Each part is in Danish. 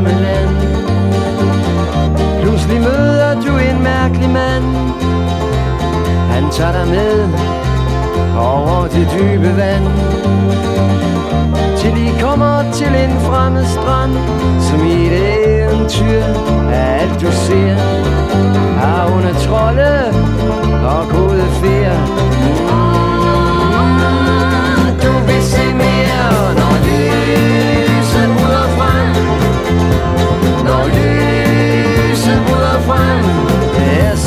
på vej drømmeland. Pludselig møder du en mærkelig mand. Han tager dig med over det dybe vand. Til I kommer til en fremmed strand Som i et eventyr af alt du ser. Har under trolde og gode fjer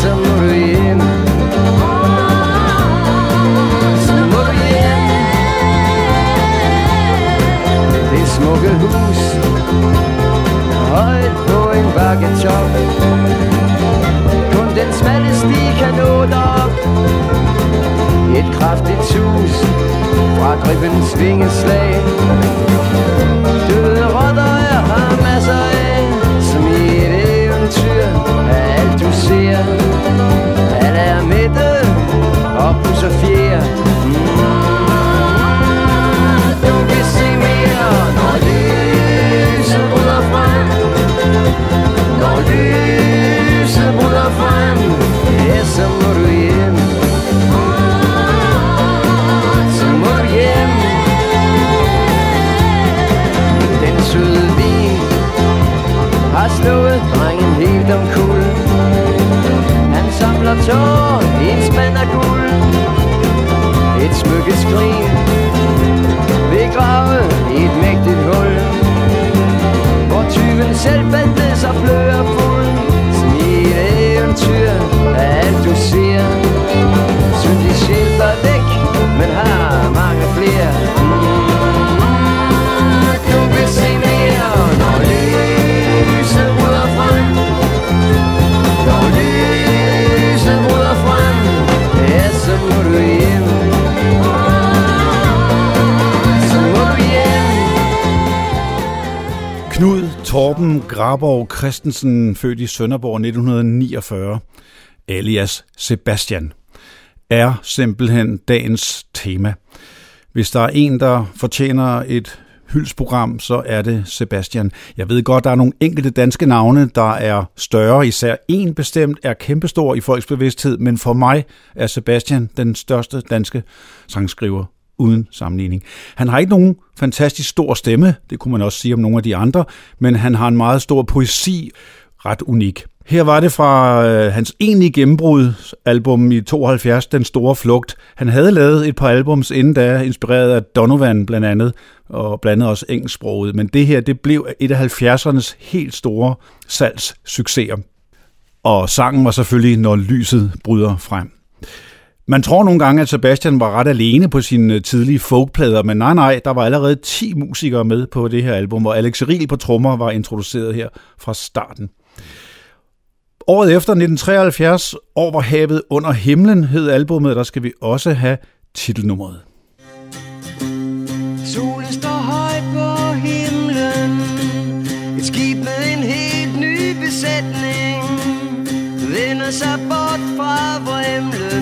Ja, ruin må du Det smukke hus. Højt på en bakketop. Kun den smalle sti kan nå derop. Et kraftigt sus Fra dribbens vingeslag. Døde rotter er her masser af. Som i et eventyr ser. Han er midte Og pusser og fjer mm. Du vil se mere Når lyset bryder frem. Når lyset bryder frem Ja, så må du hjem. Så må du hjem. Den søde vin Har slået Et smykkeskrin Begravet i et mægtigt hul. Hvor tyven selv fandt Torben Graborg Christensen, født i Sønderborg 1949, alias Sebastian, er simpelthen dagens tema. Hvis der er en, der fortjener et hyldsprogram, så er det Sebastian. Jeg ved godt, der er nogle enkelte danske navne, der er større. Især en bestemt er kæmpestor i folks bevidsthed, men for mig er Sebastian den største danske sangskriver uden sammenligning. Han har ikke nogen fantastisk stor stemme, det kunne man også sige om nogle af de andre, men han har en meget stor poesi, ret unik. Her var det fra øh, hans egentlige gennembrud album i 72, Den Store Flugt. Han havde lavet et par albums inden da, inspireret af Donovan blandt andet, og blandt andet også engelsksproget. Men det her, det blev et af 70'ernes helt store salgssucceser. Og sangen var selvfølgelig, når lyset bryder frem. Man tror nogle gange, at Sebastian var ret alene på sine øh, tidlige folkplader, men nej, nej, der var allerede 10 musikere med på det her album, hvor Alex Riel på trommer var introduceret her fra starten. Året efter 1973, Over havet under himlen, hed albummet, der skal vi også have titelnummeret. Solen står højt på himlen Et skib med en helt ny besætning Vender sig bort fra vremlen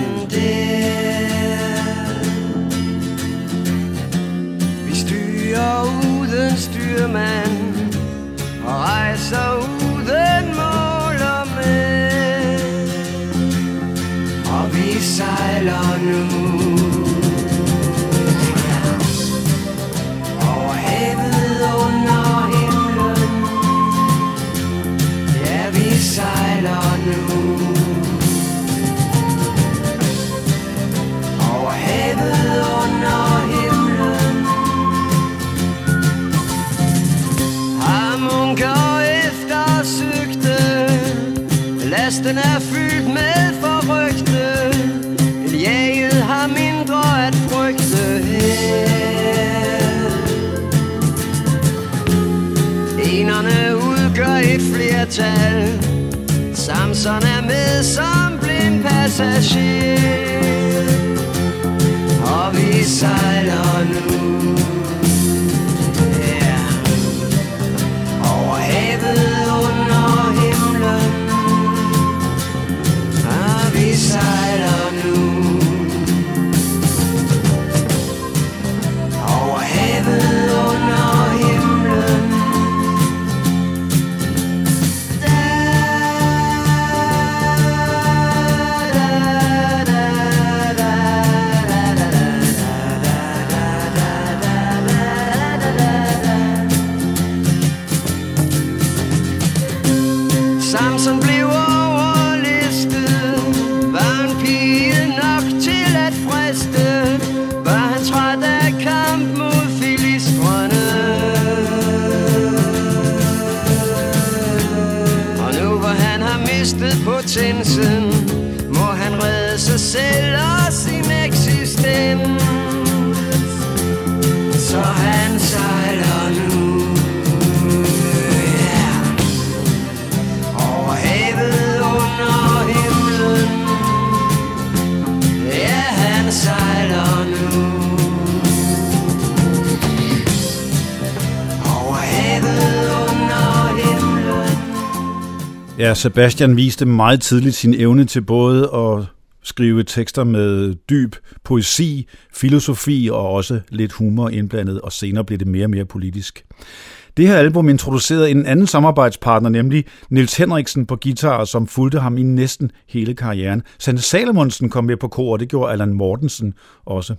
styrmand Og rejser uden mål og med Og vi sejler nu metal Samson er med som blind passager. Og vi sejler nu selv og sin eksistens. Så han sejler nu. Yeah. Over havet under himlen. Ja, han sejler nu. Over havet under himlen. Ja, Sebastian viste meget tidligt sin evne til både at skrive tekster med dyb poesi, filosofi og også lidt humor indblandet, og senere blev det mere og mere politisk. Det her album introducerede en anden samarbejdspartner, nemlig Nils Henriksen på guitar, som fulgte ham i næsten hele karrieren. Sande Salomonsen kom med på kor, og det gjorde Allan Mortensen også.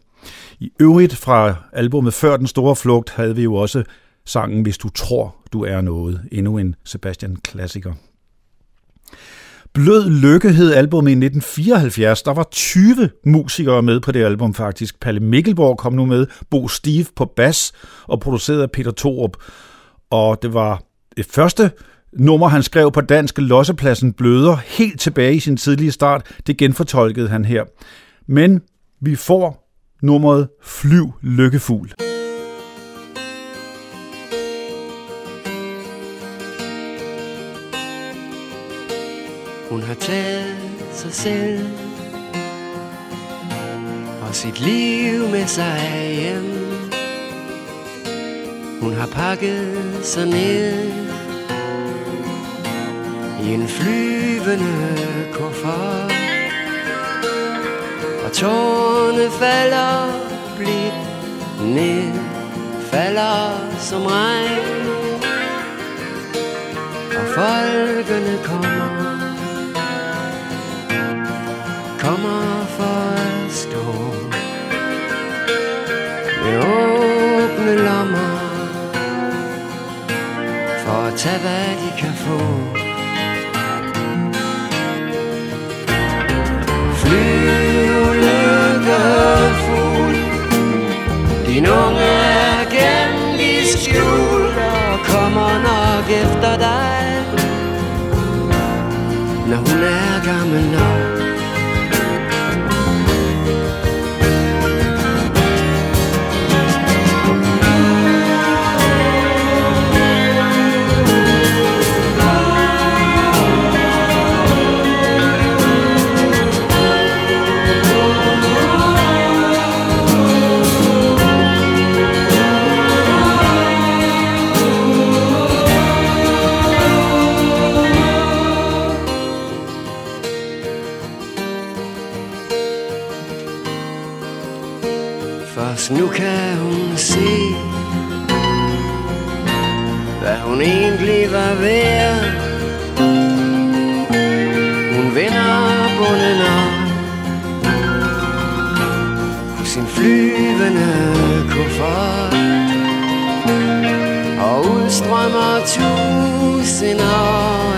I øvrigt fra albumet Før den store flugt havde vi jo også sangen Hvis du tror, du er noget. Endnu en Sebastian-klassiker. Blød Lykke hed albumet i 1974. Der var 20 musikere med på det album faktisk. Palle Mikkelborg kom nu med, Bo Steve på bas og produceret af Peter Thorup. Og det var det første nummer, han skrev på dansk, Lossepladsen Bløder, helt tilbage i sin tidlige start. Det genfortolkede han her. Men vi får nummeret Flyv Lykkefugl. Hun har taget sig selv og sit liv med sig hjem. Hun har pakket sig ned i en flyvende kuffert. Og tårne falder blidt ned, falder som regn. Og folkene kommer kommer med åbne lommer for at tage hvad de kan få. Flyv lykkefuld, din unge er gemt i skjul og kommer nok efter dig, når hun er gammel nok. Så nu kan hun se Hvad hun egentlig var værd. Hun vender bunden op På sin flyvende kuffert Og udstrømmer tusinder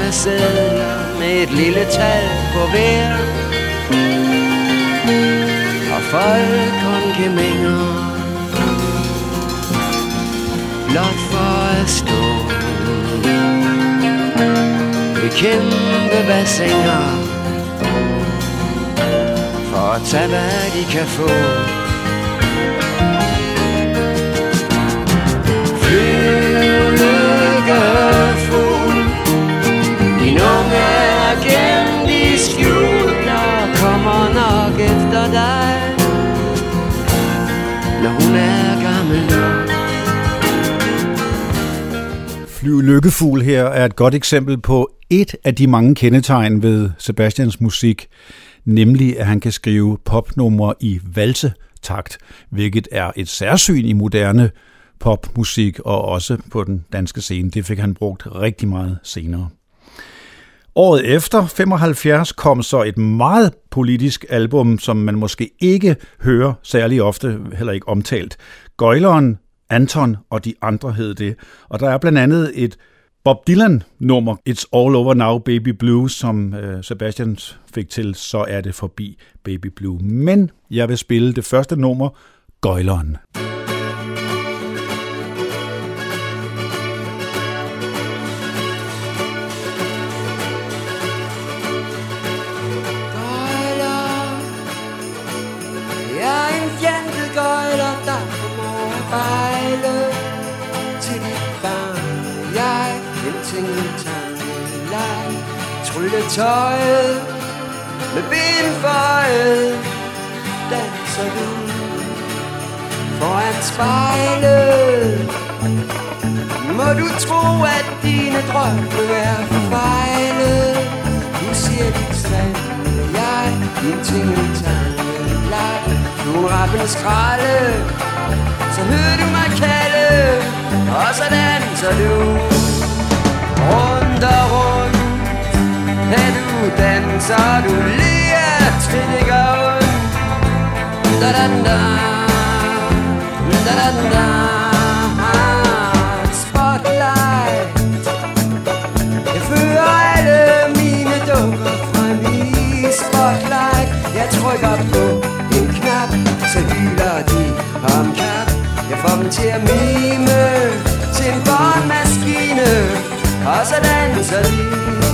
af sædler Med et lille tal på hver og folk mængder Blot for at stå. Ved kæmpe bassiner For at tage hvad de kan få. Flyv Din unge er gemt i skjul. Og kommer nok efter dig når hun er gammel nok. Flyv Lykkefugl her er et godt eksempel på et af de mange kendetegn ved Sebastians musik, nemlig at han kan skrive popnumre i valsetakt, hvilket er et særsyn i moderne popmusik og også på den danske scene. Det fik han brugt rigtig meget senere. Året efter, 75, kom så et meget politisk album, som man måske ikke hører særlig ofte, heller ikke omtalt. Gøjleren, Anton og de andre hed det. Og der er blandt andet et Bob Dylan-nummer, It's All Over Now Baby Blue, som øh, Sebastian fik til, så er det forbi Baby Blue. Men jeg vil spille det første nummer, Gøjleren. Gøjleren. Fulde tøjet med ben fejet Danser du foran spejlet. Må du tro, at dine drømme er forfejlet? Du siger dit sande, jeg din ting tingeltangeleg Du er en rappende skralde så hører du mig kalde Og så danser du. Rundt og rundt Ja, du danser, du lige til det Da da da Da. Da da Spotlight. Jeg fører alle mine dukker frem i spotlight. Jeg trykker på en knap Så hylder de om kap Jeg får dem til at mime Til en båndmaskine Og så danser de.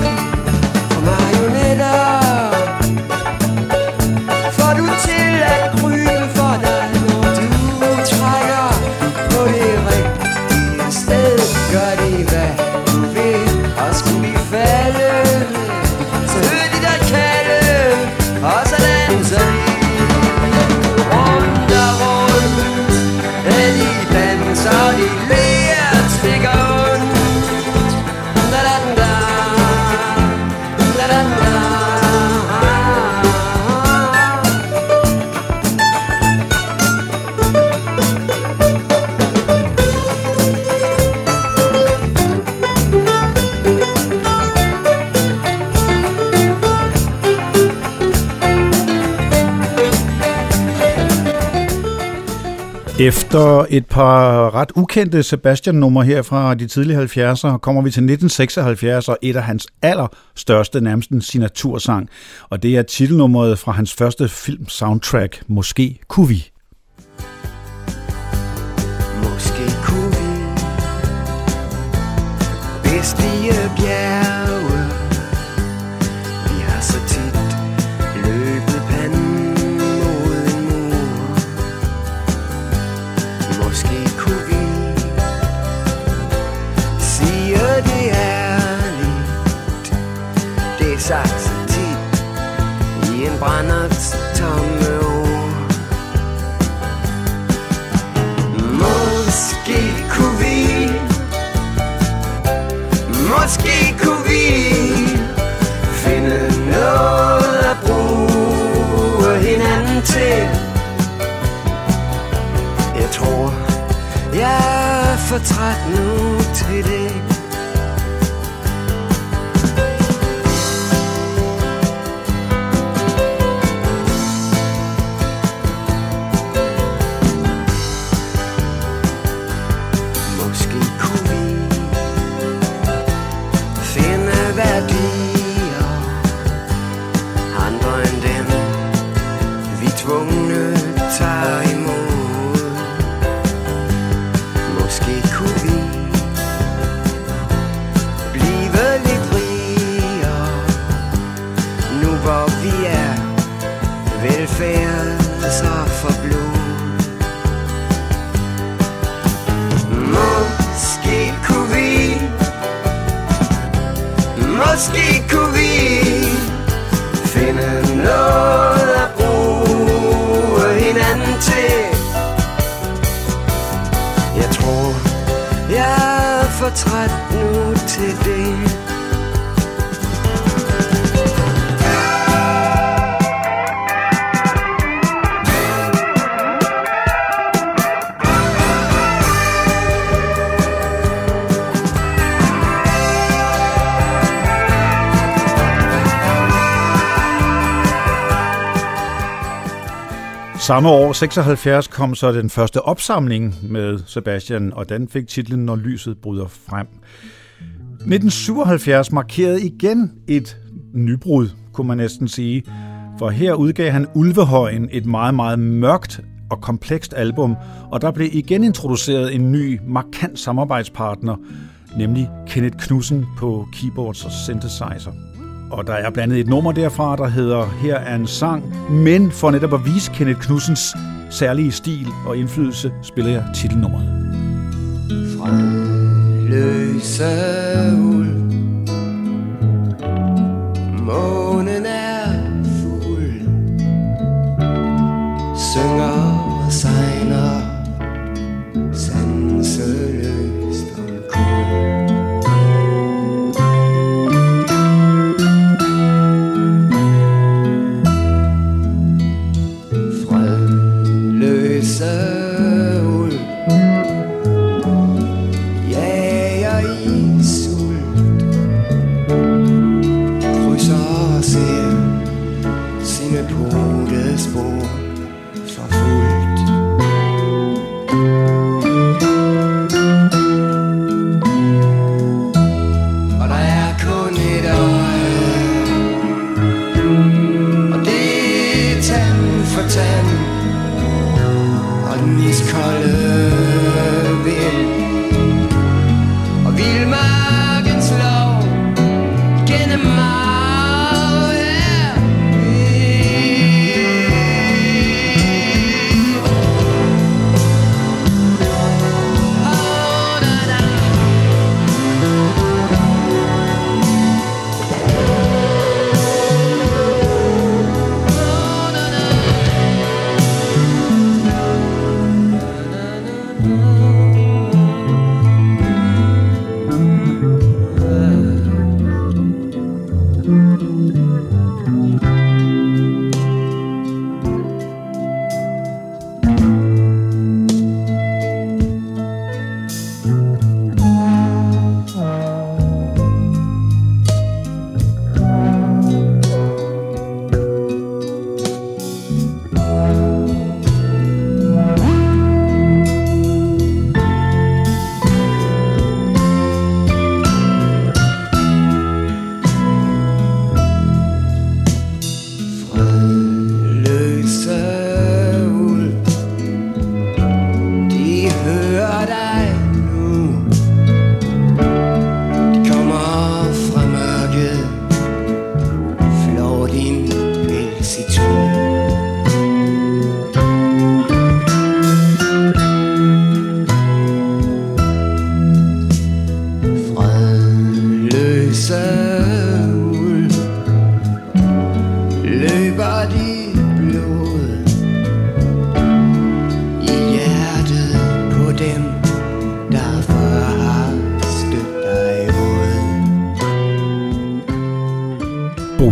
Efter et par ret ukendte Sebastian-numre her fra de tidlige 70'ere, kommer vi til 1976 og et af hans allerstørste, nærmest en signatursang. Og det er titelnummeret fra hans første film soundtrack, Måske kunne vi. Måske kunne vi bestige bjerg for træt nu til det. For træt nu til det. Samme år, 76, kom så den første opsamling med Sebastian, og den fik titlen Når lyset bryder frem. 1977 markerede igen et nybrud, kunne man næsten sige, for her udgav han Ulvehøjen, et meget, meget mørkt og komplekst album, og der blev igen introduceret en ny, markant samarbejdspartner, nemlig Kenneth Knudsen på keyboards og synthesizer. Og der er blandet et nummer derfra, der hedder Her er en sang, men for netop at vise Kenneth Knudsens særlige stil og indflydelse, spiller jeg titelnummeret. Fra løse ulv Månen er fuld. Synger sig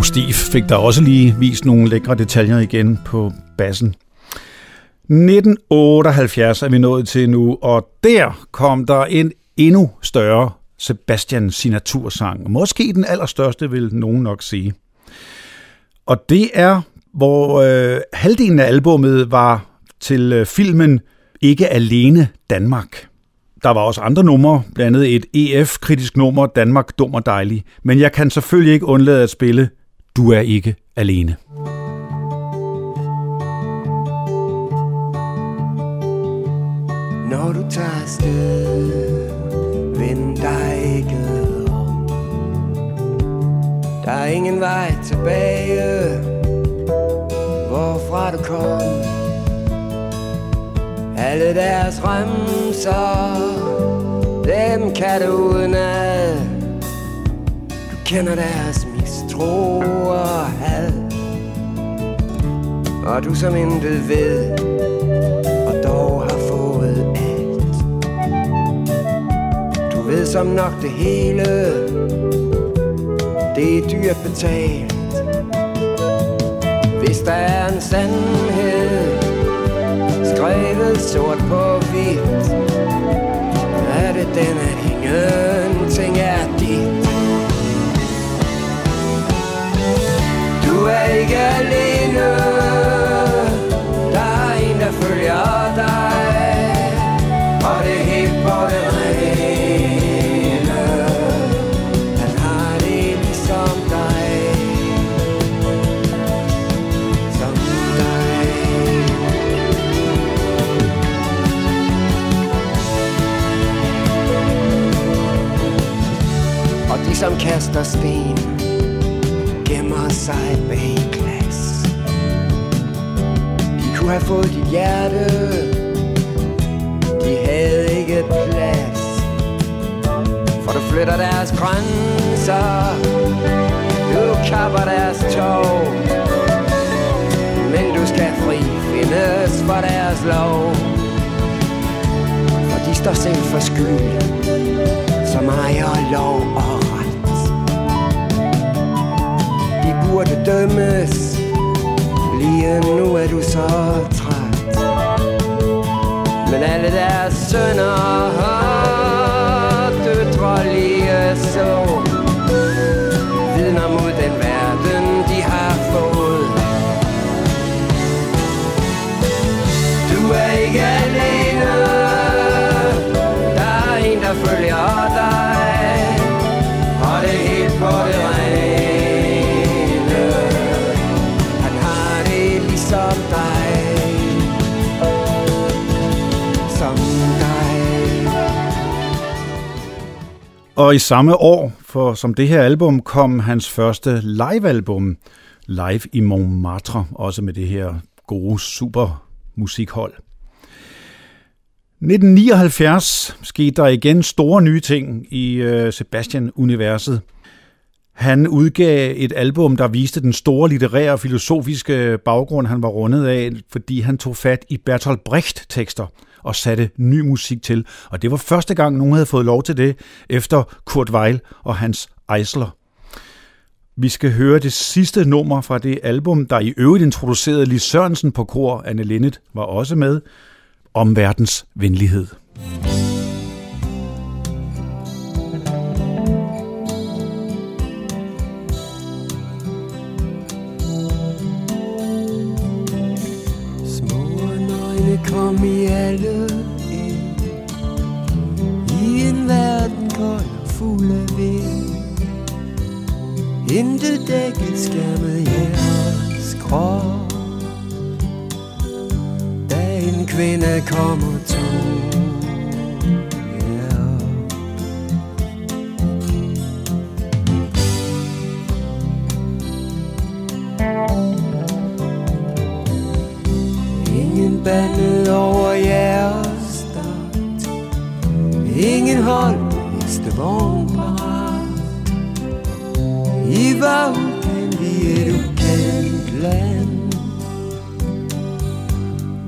Bo fik der også lige vist nogle lækre detaljer igen på bassen. 1978 er vi nået til nu, og der kom der en endnu større Sebastian signatursang. Måske den allerstørste, vil nogen nok sige. Og det er, hvor øh, halvdelen af albummet var til øh, filmen Ikke Alene Danmark. Der var også andre numre, blandt andet et EF-kritisk nummer, Danmark Dum og Dejlig. Men jeg kan selvfølgelig ikke undlade at spille du er ikke alene. Når du tager sted, Vend dig ikke om. Der er ingen vej tilbage. Hvorfra du kom. Alle deres remser Dem kan du udenad Du kender deres mistro og had Og du som intet ved Og dog har fået alt. Du ved som nok det hele. Det er dyrt betalt. Hvis der er en sandhed Skrevet sort på hvidt Er det den, at ingenting er Du er ikke alene. Der er en, der følger dig. Og det er helt på det rene. Han har det ligesom dig. Som dig. Og de som kaster sten sig bag glas. De kunne have fået dit hjerte. De havde ikke plads. For du flytter deres grænser. Du kapper deres tog. Men du skal fri findes for deres lov. For de står selv for skyld. Som ejer lov og burde dømmes. Lige nu er du så træt. Men alle deres sønner har døtre lige så. Vidner mod den verden de har fået. Du er ikke Og i samme år, for som det her album, kom hans første live-album, Live i Montmartre, også med det her gode super musikhold. 1979 skete der igen store nye ting i øh, Sebastian-universet. Han udgav et album, der viste den store litterære og filosofiske baggrund, han var rundet af, fordi han tog fat i Bertolt Brecht-tekster og satte ny musik til. Og det var første gang, nogen havde fået lov til det, efter Kurt Weill og hans Eisler. Vi skal høre det sidste nummer fra det album, der i øvrigt introducerede Lis Sørensen på kor. Anne Linnet var også med. Om verdens venlighed. Små nøgne kom i Intet dækket skærmet jeres krop. Da en kvinde kommer to. Jer Ingen bandet over jeres start. Ingen hold, næste vogn. Iba ukendiero kendilen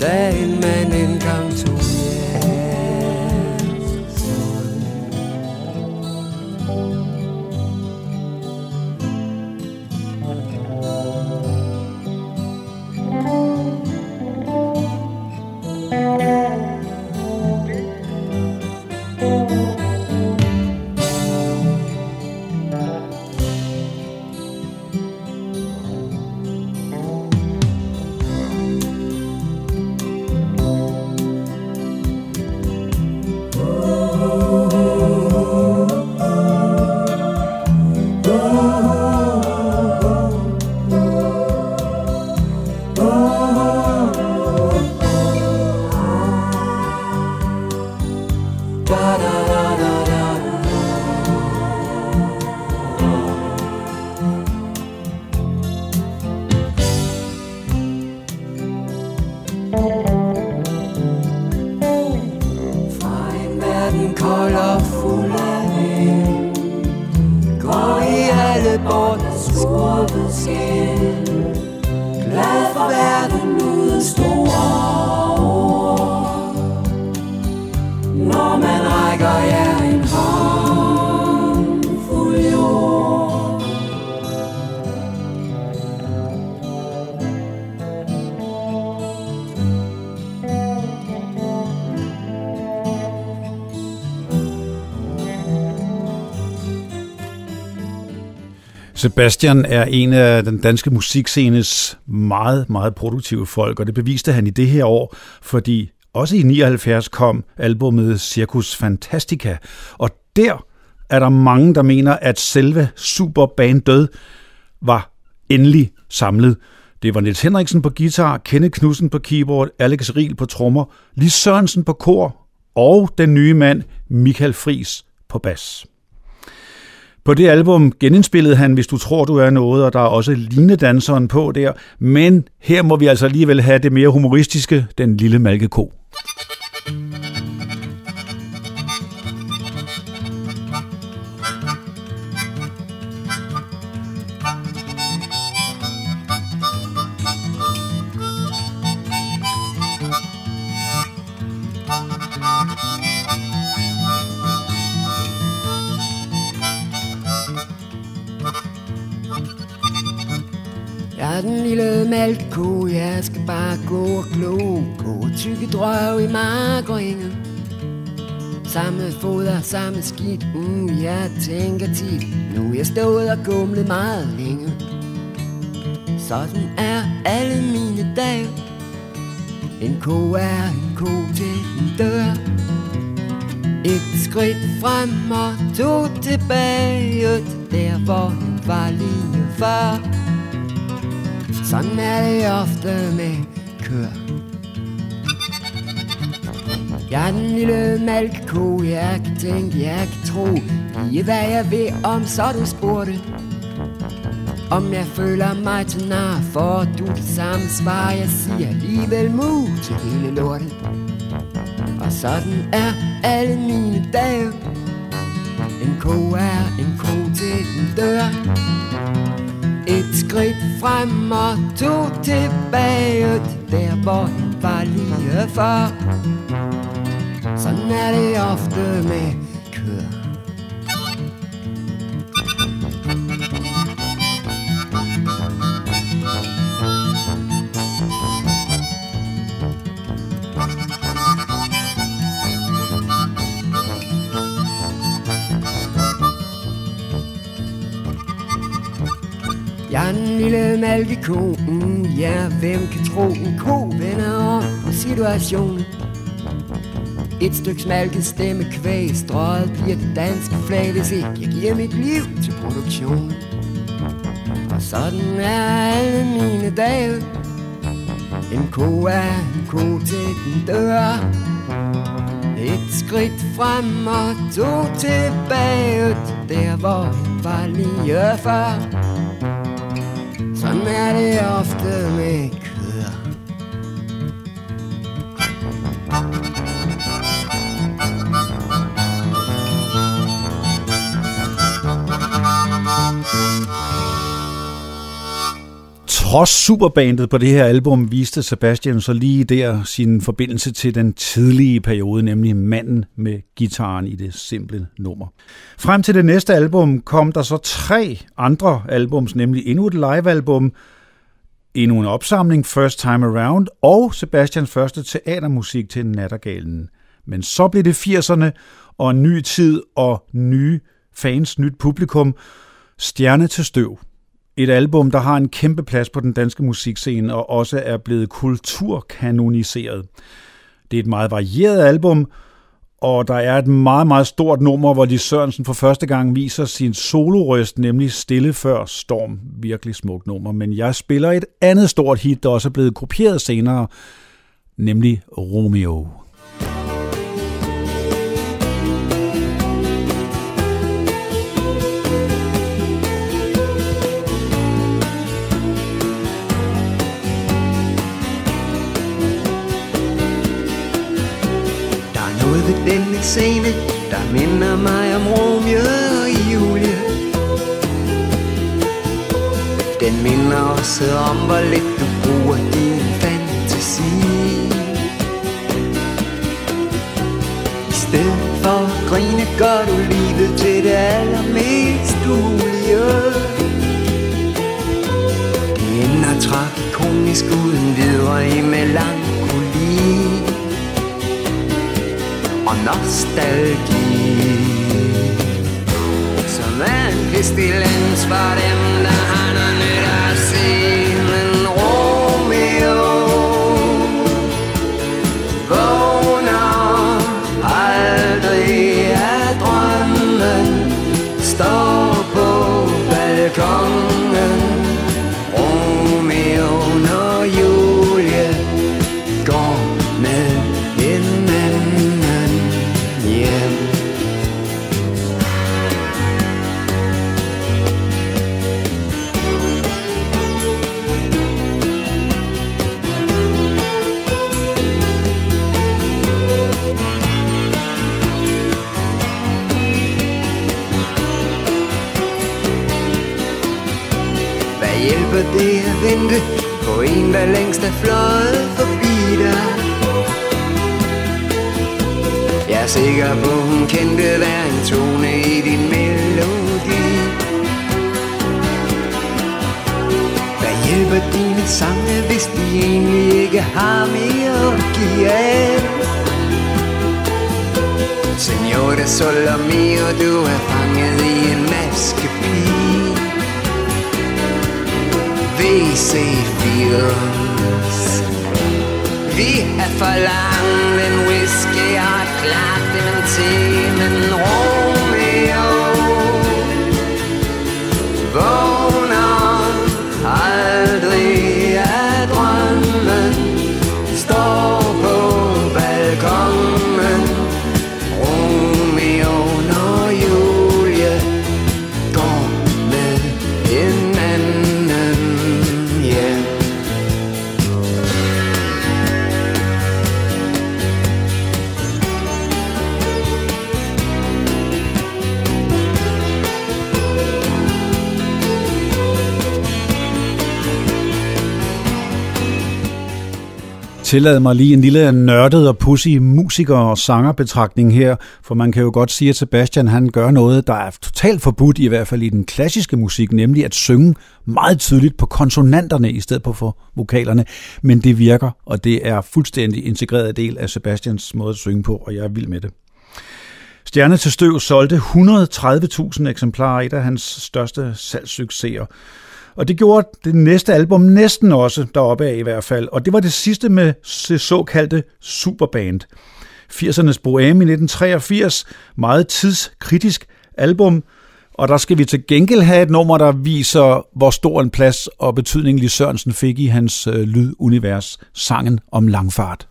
Den menen kam til Sebastian er en af den danske musikscenes meget, meget produktive folk, og det beviste han i det her år, fordi også i 79 kom albumet Circus Fantastica, og der er der mange, der mener, at selve Superband Død var endelig samlet. Det var Niels Henriksen på guitar, Kenneth Knudsen på keyboard, Alex Riel på trommer, Lis Sørensen på kor og den nye mand Michael Fris på bas. På det album genindspillede han, hvis du tror, du er noget, og der er også linedanseren på der. Men her må vi altså alligevel have det mere humoristiske, den lille malkeko. Jeg er den lille malkeko, jeg skal bare gå og glo. På tykke drøv i mark og enge Samme foder, samme skidt, mm, jeg tænker tit. Nu er jeg stået og gumlet meget længe. Sådan er alle mine dage. En ko er en ko til en dør. Et skridt frem og to tilbage. Der hvor han var lige før sådan er det ofte med køer. Jeg er den lille malkeko, jeg kan tænke, jeg kan tro. Lige hvad jeg ved om, så du spurgte. Om jeg føler mig til nar, for du det samme svar. Jeg siger alligevel mu til hele lortet. Og sådan er alle mine dage. En ko er en ko til den dør et skridt frem og to tilbage. Der hvor han var lige før. Sådan er det ofte med lille malkeko, mm, ja, hvem kan tro en ko vender om på situationen Et stykke smalket stemme kvæg, strøget bliver det danske flag, hvis ikke jeg giver mit liv til produktion. Og sådan er alle mine dage. En ko er en ko til den dør. Et skridt frem og to tilbage, der hvor han var lige før. Sådan er det ofte Trods superbandet på det her album viste Sebastian så lige der sin forbindelse til den tidlige periode, nemlig manden med gitaren i det simple nummer. Frem til det næste album kom der så tre andre albums, nemlig endnu et livealbum, endnu en opsamling, First Time Around, og Sebastians første teatermusik til Nattergalen. Men så blev det 80'erne, og en ny tid og nye fans, nyt publikum, stjerne til støv. Et album, der har en kæmpe plads på den danske musikscene og også er blevet kulturkanoniseret. Det er et meget varieret album, og der er et meget, meget stort nummer, hvor Lis Sørensen for første gang viser sin solorøst, nemlig Stille før storm. Virkelig smukt nummer. Men jeg spiller et andet stort hit, der også er blevet kopieret senere, nemlig Romeo. Ved scene, der minder mig om Romeo og Julie. Den minder også om, hvor lidt du bruger din fantasi I stedet for at grine, gør du livet til det allermest ulige Det ender tragikonisk uden videre i melankoli nostalgi. Som en pestilens for dem, der en, der længst er fløjet forbi dig? Jeg er sikker på, hun kendte hver en tone i din melodi. Hvad hjælper dine sange, hvis de egentlig ikke har mere at give af? Senora Solomio, du er fanget i en maskepige WC Fields Vi er forlangt en whisky og et klart dementi Men Romeo tillade mig lige en lille nørdet og pussy musiker- og sangerbetragtning her, for man kan jo godt sige, at Sebastian han gør noget, der er totalt forbudt, i hvert fald i den klassiske musik, nemlig at synge meget tydeligt på konsonanterne i stedet for, for vokalerne. Men det virker, og det er fuldstændig integreret del af Sebastians måde at synge på, og jeg er vild med det. Stjerne til støv solgte 130.000 eksemplarer, et af hans største salgssucceser. Og det gjorde det næste album næsten også deroppe af i hvert fald. Og det var det sidste med det såkaldte superband. 80'ernes Bohème i 1983. Meget tidskritisk album. Og der skal vi til gengæld have et nummer, der viser, hvor stor en plads og betydning Lis Sørensen fik i hans øh, lydunivers. Sangen om langfart.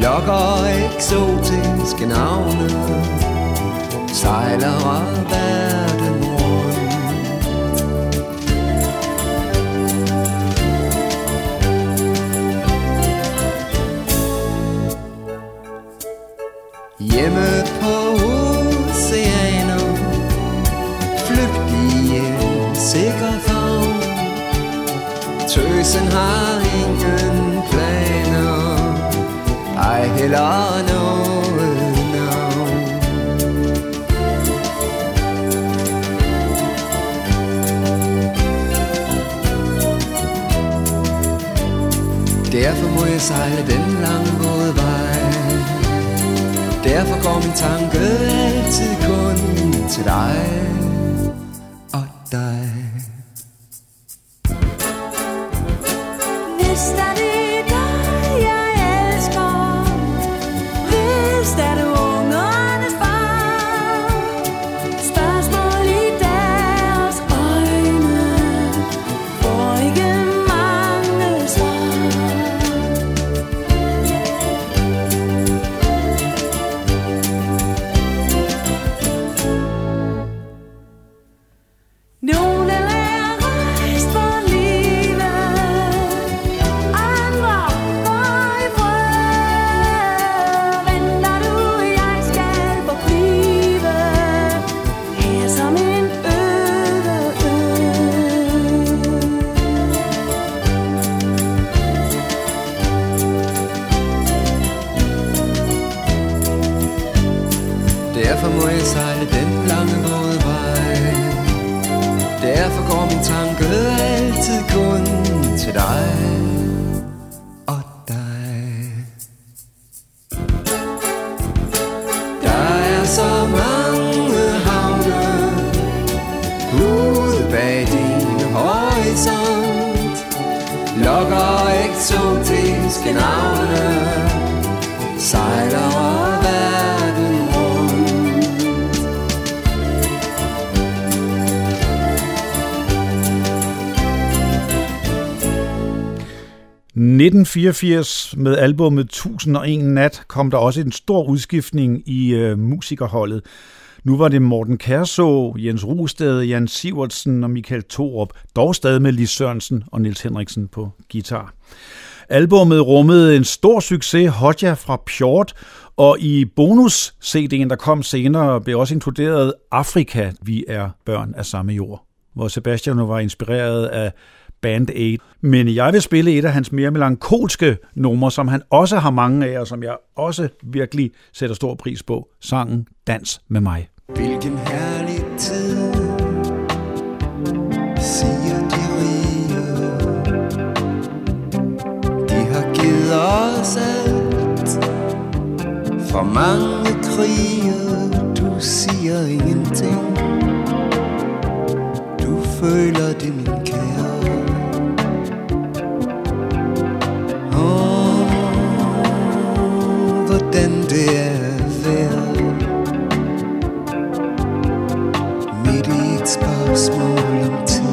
Lokker eksotiske navne Sejler verden rundt Hjemme Ej heller noget navn Derfor må jeg sejle den lange våde vej Derfor går min tanke altid kun til dig Derfor må jeg sejle den lange våde vej Derfor går min tanke altid kun til dig og dig. Der er så mange havne Ude bag din horisont. Lokker eksotiske navne Sejler 1984 med albummet 1001 Nat kom der også en stor udskiftning i øh, musikerholdet. Nu var det Morten Kærså, Jens Rusted, Jan Sivertsen og Michael Thorup, dog stadig med Lis Sørensen og Nils Henriksen på guitar. Albummet rummede en stor succes, Hodja fra Pjort, og i bonus-CD'en, der kom senere, blev også inkluderet Afrika, vi er børn af samme jord, hvor Sebastian var inspireret af Band Aid. Men jeg vil spille et af hans mere melankolske numre, som han også har mange af, og som jeg også virkelig sætter stor pris på. Sangen Dans med mig. Hvilken herlig tid Siger de rige De har givet os alt For mange krige Du siger ingenting Du føler det min kære hvordan det er værd midt et spørgsmål om tid.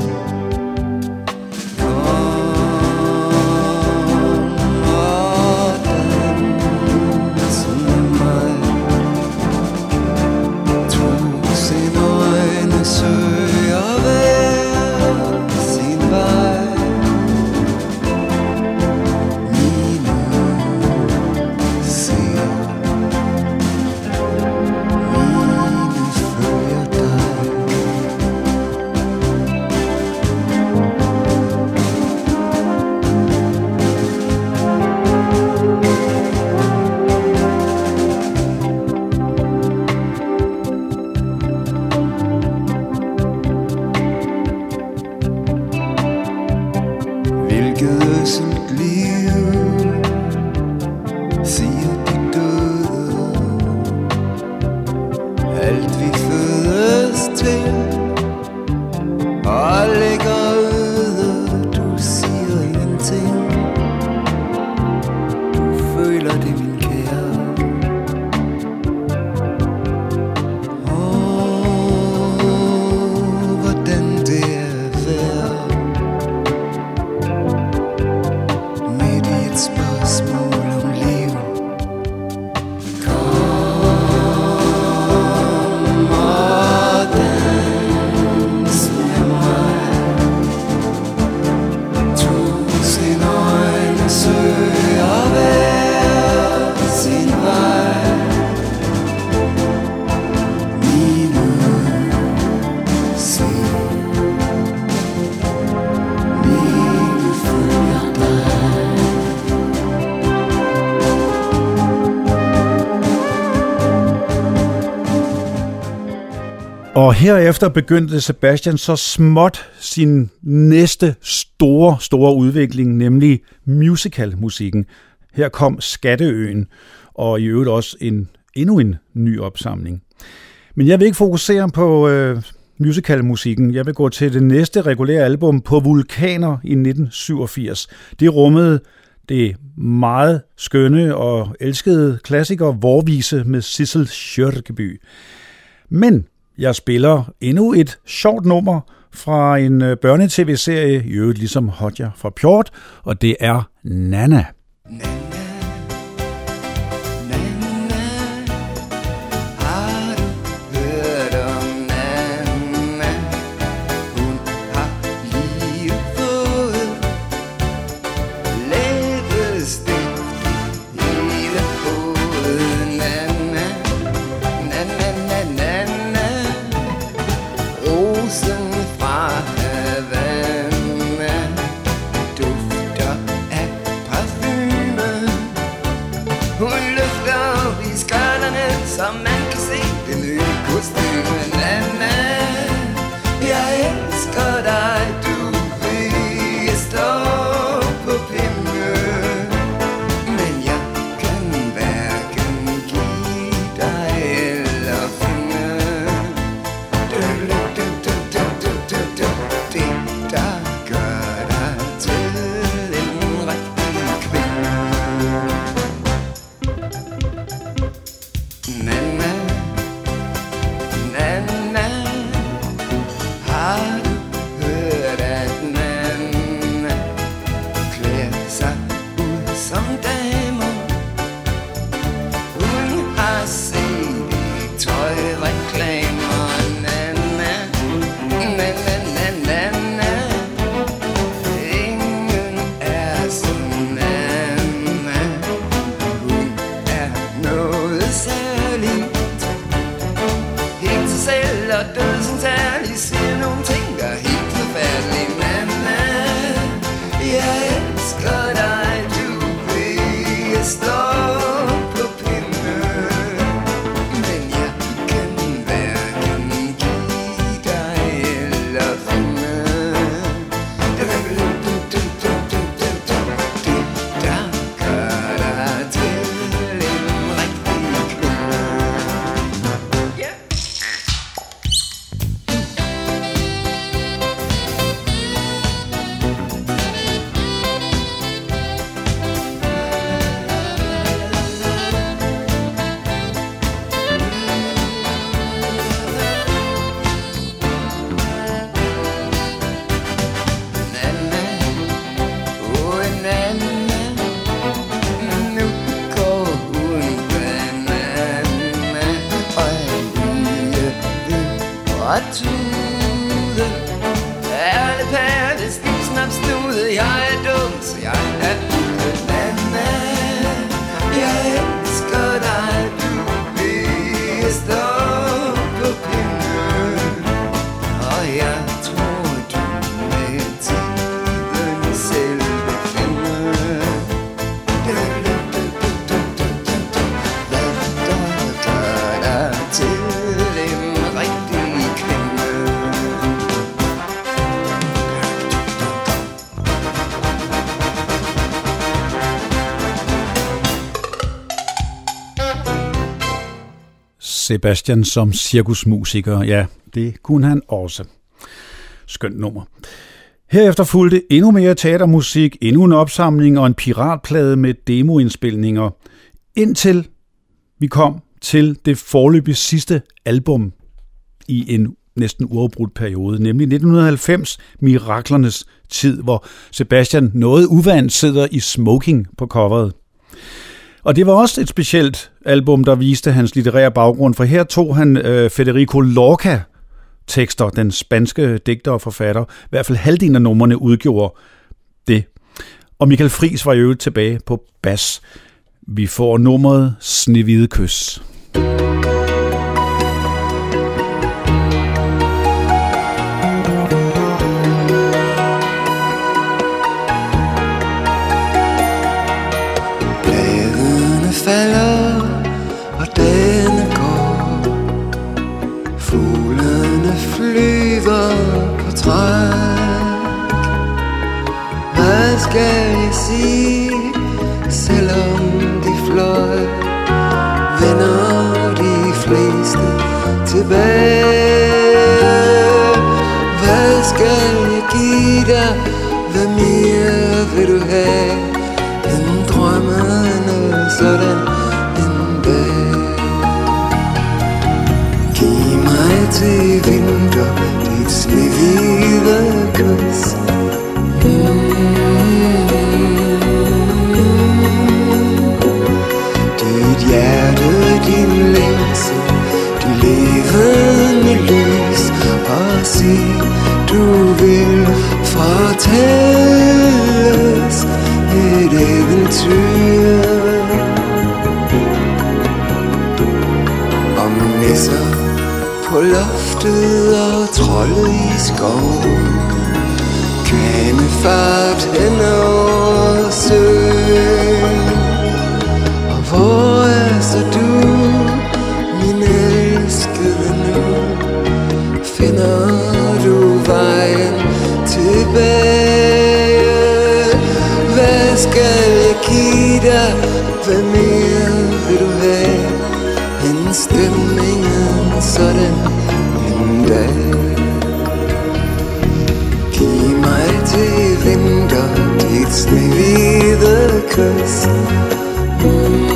Og herefter begyndte Sebastian så småt sin næste store, store udvikling, nemlig musicalmusikken. Her kom Skatteøen, og i øvrigt også en, endnu en ny opsamling. Men jeg vil ikke fokusere på øh, musicalmusikken. Jeg vil gå til det næste regulære album på Vulkaner i 1987. Det rummede det meget skønne og elskede klassiker Vorvise med Sissel Schørkeby. Men jeg spiller endnu et sjovt nummer fra en øh, børnetv-serie, i øvrigt ligesom Hodja fra Pjort, og det er Nana. Sebastian som cirkusmusiker, ja, det kunne han også. Skønt nummer. Herefter fulgte endnu mere teatermusik, endnu en opsamling og en piratplade med demoindspilninger, indtil vi kom til det forløbig sidste album i en næsten uafbrudt periode, nemlig 1990, Miraklernes tid, hvor Sebastian noget uvandt sidder i smoking på coveret. Og det var også et specielt album, der viste hans litterære baggrund, for her tog han øh, Federico Lorca tekster, den spanske digter og forfatter. I hvert fald halvdelen af numrene udgjorde det. Og Michael Fris var jo tilbage på bas. Vi får nummeret Snevide Kys. Bladene tilbage Hvad skal jeg give dig, hvad mere vil du have En drømmene sådan en dag Giv mig til vinter dit snehvide fortælles et eventyr. Om nisser på loftet og trolde i skoven. Kvanefart hen give dig? Hvad mere vil du have? End stemningen sådan en dag Giv mig til vinter dit snehvide kys mm.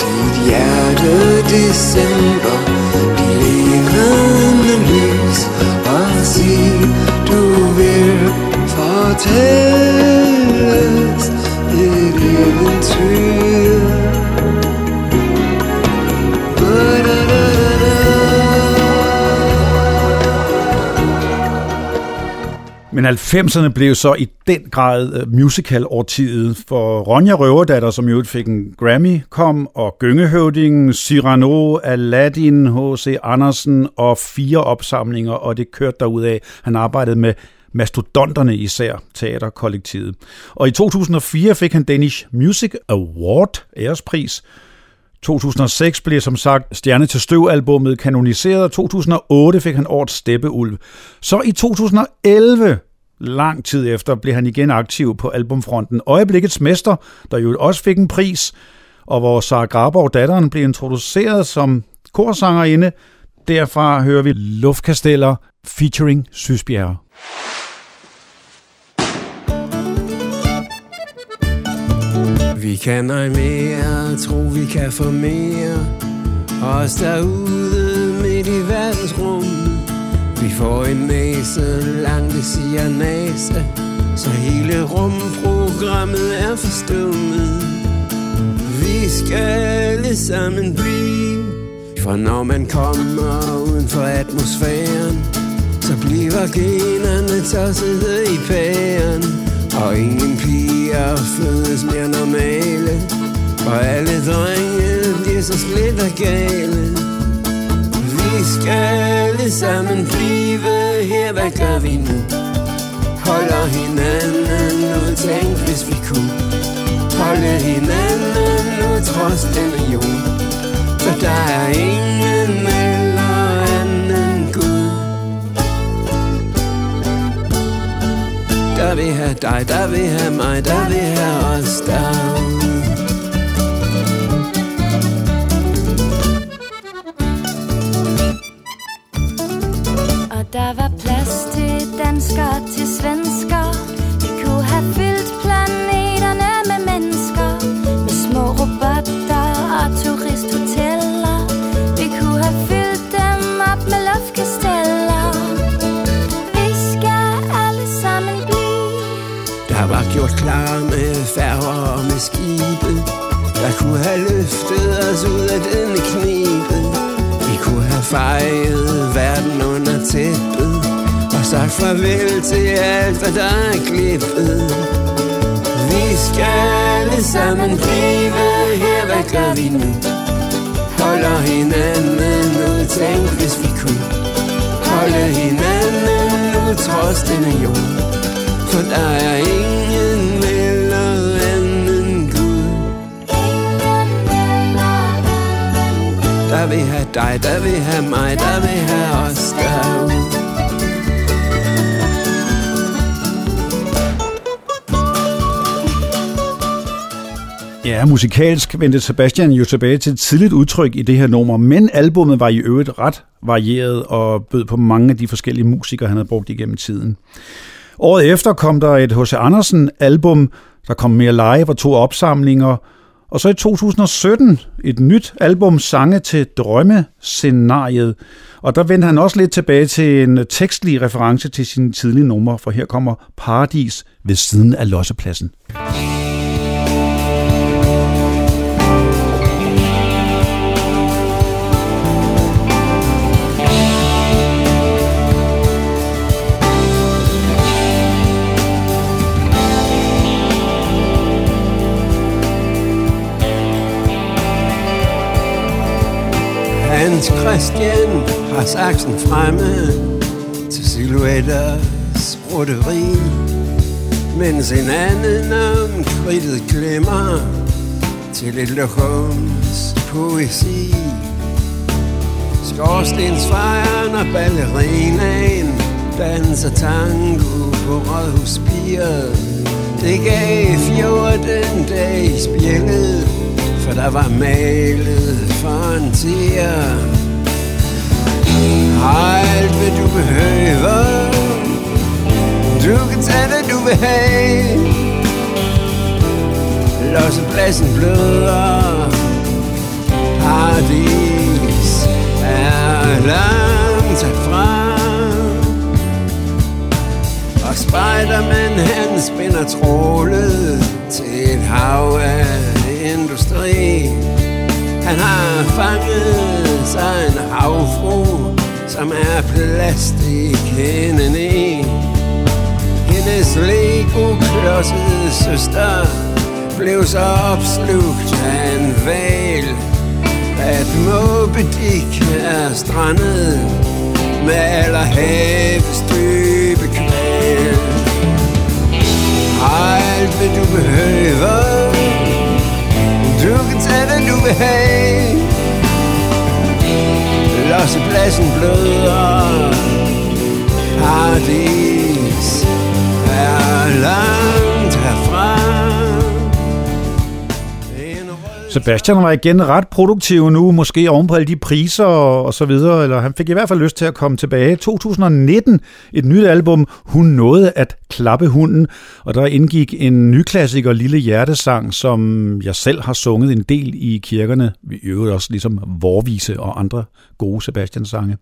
Dit hjerte det sender Men 90'erne blev så i den grad øh, musical-årtiet, for Ronja Røverdatter, som jo fik en Grammy, kom, og Gyngehøvdingen, Cyrano, Aladdin, H.C. Andersen og fire opsamlinger, og det kørte af. Han arbejdede med mastodonterne især, teaterkollektivet. Og i 2004 fik han Danish Music Award, ærespris, 2006 blev som sagt Stjerne til Støv-albummet kanoniseret, 2008 fik han årets Steppeulv. Så i 2011, lang tid efter, blev han igen aktiv på albumfronten. Øjeblikkets Mester, der jo også fik en pris, og hvor Sara Graborg, datteren, blev introduceret som korsangerinde. Derfra hører vi Luftkasteller featuring Sysbjerg. Vi kan noget mere, tro vi kan få mere Os derude midt i verdensrummet vi får en næse, langt det siger næse Så hele rumprogrammet er forstummet. Vi skal alle sammen blive For når man kommer uden for atmosfæren Så bliver generne tossede i pæren. Og ingen piger fødes mere normale Og alle drenge bliver så splitter gale alle sammen blive her, hvad gør vi nu? Holder hinanden ud, tænk hvis vi kunne. Holde hinanden ud, trods denne jord For der er ingen eller anden Gud. Der vil have dig, der vil have mig, der vil have os derude. Der var plads til danskere til svensker Vi kunne have fyldt planeterne med mennesker Med små robotter og turisthoteller. Vi kunne have fyldt dem op med luftkasteller. Vi skal alle sammen blive Der var gjort klar med færger og med skibe. Der kunne have løftet os ud af denne knibe. Vi kunne have fejret hver tæppet Og sagt farvel til alt, hvad der er klippet. Vi skal alle sammen blive her, hvad gør vi nu? Holder hinanden ud, tænk hvis vi kunne. Holde hinanden ud, trods denne jord. For der er ingen eller anden Gud. Der vil have dig, der vil have mig, der vil have os der Ja, musikalsk vendte Sebastian jo tilbage til et tidligt udtryk i det her nummer, men albummet var i øvrigt ret varieret og bød på mange af de forskellige musikere, han havde brugt igennem tiden. Året efter kom der et H.C. Andersen-album, der kom mere live og to opsamlinger, og så i 2017 et nyt album, Sange til Drømmescenariet. Og der vendte han også lidt tilbage til en tekstlig reference til sine tidlige numre, for her kommer Paradis ved siden af Lossepladsen. Hans Christian har saksen fremme til silhuetters broderi, mens en anden om kridtet klemmer til et lokums poesi. Skorstensfejren og ballerinaen danser tango på rådhuspiret. Det gav 14 dage i spjældet, for der var malet for en. Alt hvad du behøver, du kan tage hvad du vil have. Lossepladsen bløder, paradis er langt herfra. Og Spiderman han spænder trålet til et hav af industri han har fanget sig en havfru Som er plastik indeni Hendes Lego-klodsede søster Blev så opslugt af en val At Moby Dick er strandet Med allerhavets dybe kval Alt hvad du behøver. Du kan tage ubehag du vil Lossepladsen bløder. Paradis er langt Sebastian var igen ret produktiv nu, måske oven på alle de priser og, og så videre, eller han fik i hvert fald lyst til at komme tilbage. 2019, et nyt album, Hun nåede at klappe hunden, og der indgik en ny klassiker, Lille Hjertesang, som jeg selv har sunget en del i kirkerne, vi øvrigt også ligesom Vorvise og andre gode Sebastian-sange.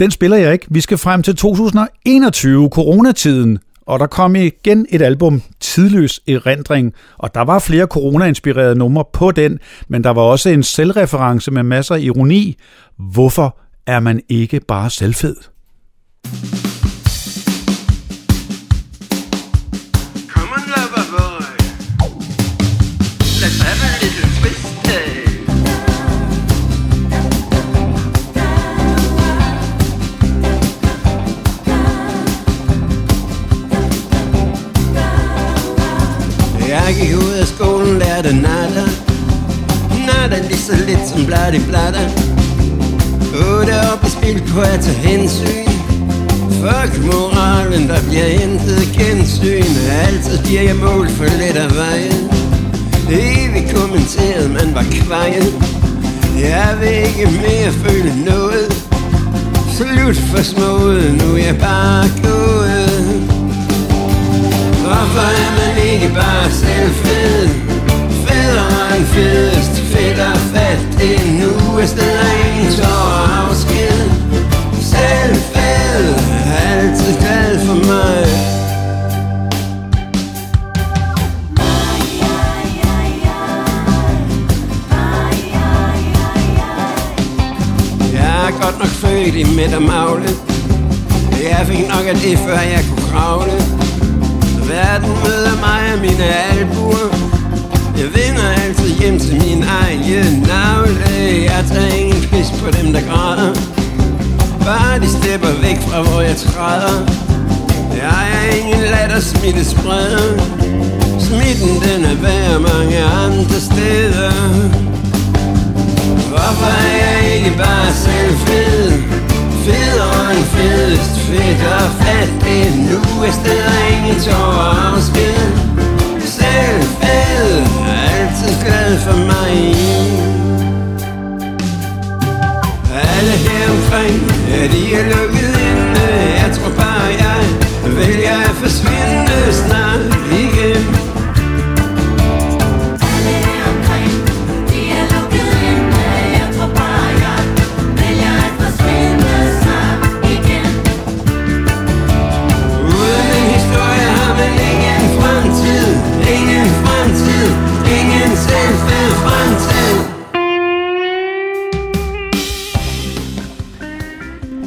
Den spiller jeg ikke. Vi skal frem til 2021, coronatiden, og der kom igen et album, Tidløs Erindring, og der var flere corona-inspirerede numre på den, men der var også en selvreference med masser af ironi. Hvorfor er man ikke bare selvfed? Come nada, nada. Nada lige så lidt som blad blatter Otte op i spil kunne jeg tage hensyn. Fuck moralen, der bliver intet gensyn. Altid bliver jeg mål for lidt af vejen. Evigt kommenteret, man var kvejet. Jeg vil ikke mere føle noget. Slut for smået, nu er jeg bare gået. Hvorfor er man ikke bare selv fed? En fest fedt og fat Endnu er steder ingen tår afsked. Selv fed, altid glad for mig. Jeg er godt nok født i midt af magle. Jeg fik nok af det, før jeg kunne kravle. Verden møder mig og mine albuer. Jeg vinder altid hjem til min egen navle. Jeg tager ingen pis på dem, der græder. Bare de stepper væk fra, hvor jeg træder. Jeg er ingen latter smitte spreder. Smitten den er værd mange andre steder. Hvorfor er jeg ikke bare selv fed? Federe end fedest, fedt og fat. Endnu er steder ingen tårer afsked Selv altid glad for mig. Alle her omkring, ja de er lukket inde. Jeg tror bare jeg vælger at forsvinde snart.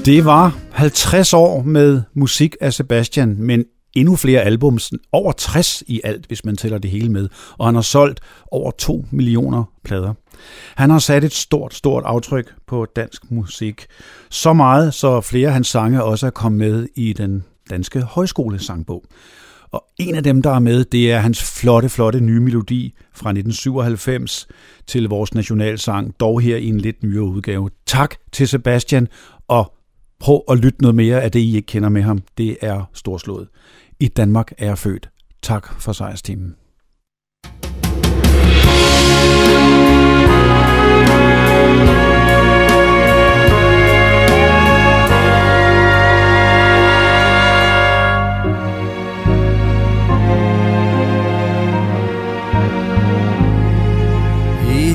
Det var 50 år med musik af Sebastian, men endnu flere albums, over 60 i alt, hvis man tæller det hele med, og han har solgt over 2 millioner plader. Han har sat et stort, stort aftryk på dansk musik. Så meget, så flere af hans sange også er kommet med i den danske højskolesangbog. Og en af dem, der er med, det er hans flotte, flotte nye melodi fra 1997 til vores nationalsang, dog her i en lidt nyere udgave. Tak til Sebastian, og prøv at lytte noget mere af det, I ikke kender med ham. Det er storslået. I Danmark er jeg født. Tak for sejrstimen.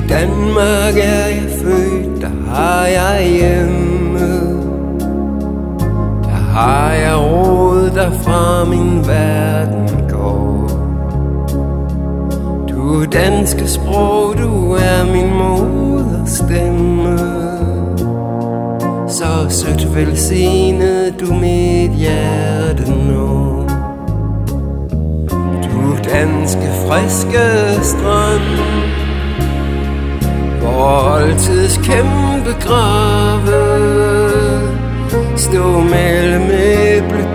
Danmark er jeg født, der har jeg hjemme har jeg råd, der fra min verden går? Du danske sprog, du er min moderstemme. Så sødt velsignet du mit hjerte nu. Du danske friske strand hvor altid kæmpe grave Stå mellem æblegård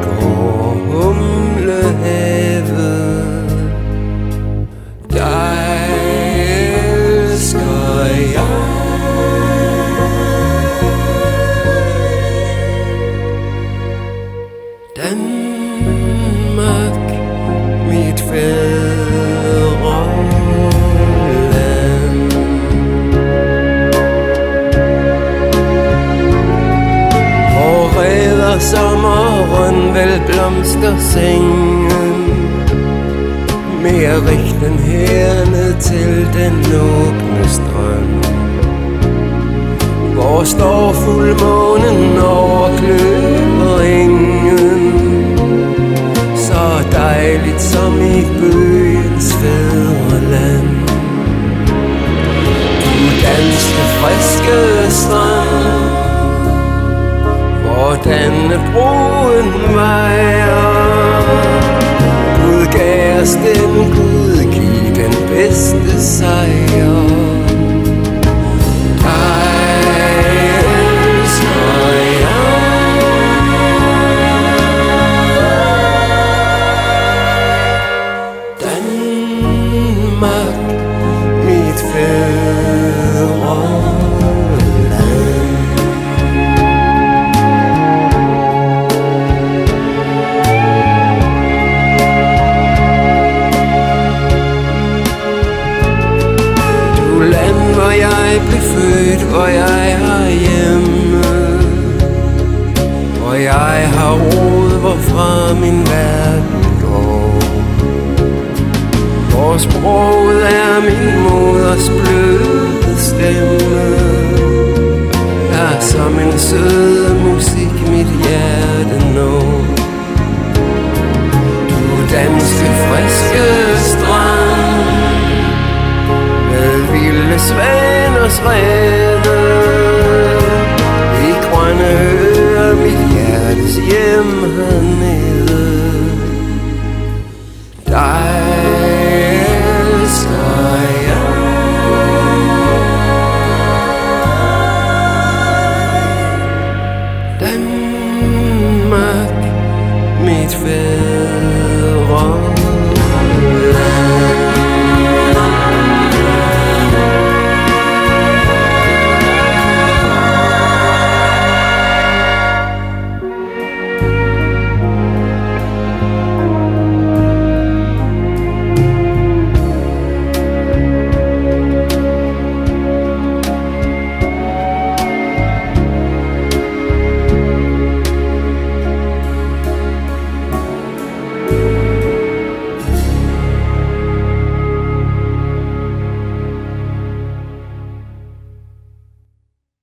sommeren vil blomster sengen Mere richten herne til den åbne strøm. Hvor står fuldmånen over kløveringen Så dejligt som i bøgens fædreland Du danske friske strand hvordan broen vejer. Gud gav os den, Gud giv den bedste sejr.